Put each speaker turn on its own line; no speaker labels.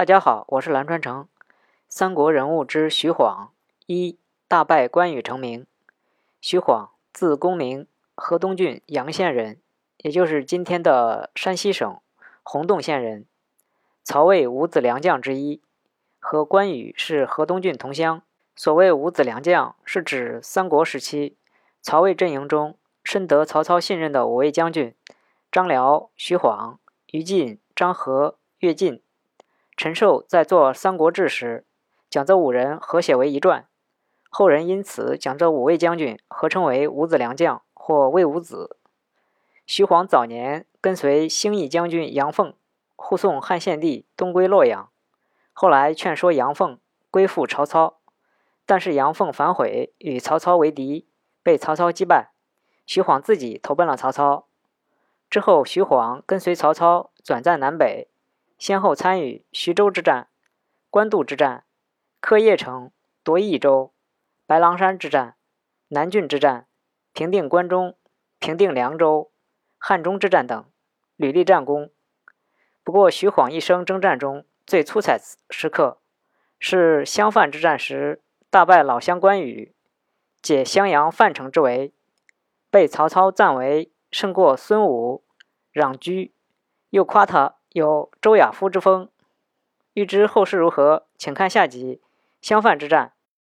大家好，我是蓝川成。三国人物之徐晃，一大败关羽成名。徐晃，字公明，河东郡阳县人，也就是今天的山西省洪洞县人。曹魏五子良将之一，和关羽是河东郡同乡。所谓五子良将，是指三国时期曹魏阵营中深得曹操信任的五位将军：张辽、徐晃、于禁、张合、乐进。陈寿在做《三国志》时，将这五人合写为一传，后人因此将这五位将军合称为五子良将或魏五子。徐晃早年跟随兴义将军杨凤护送汉献帝东归洛阳，后来劝说杨凤归附曹操，但是杨凤反悔，与曹操为敌，被曹操击败。徐晃自己投奔了曹操。之后，徐晃跟随曹操转战南北。先后参与徐州之战、官渡之战、克邺城、夺益州、白狼山之战、南郡之战、平定关中、平定凉州、汉中之战等，屡立战功。不过，徐晃一生征战中最出彩时刻，是襄樊之战时大败老乡关羽，解襄阳樊城之围，被曹操赞为胜过孙武、攘居，又夸他。有周亚夫之风。欲知后事如何，请看下集《襄樊之战》。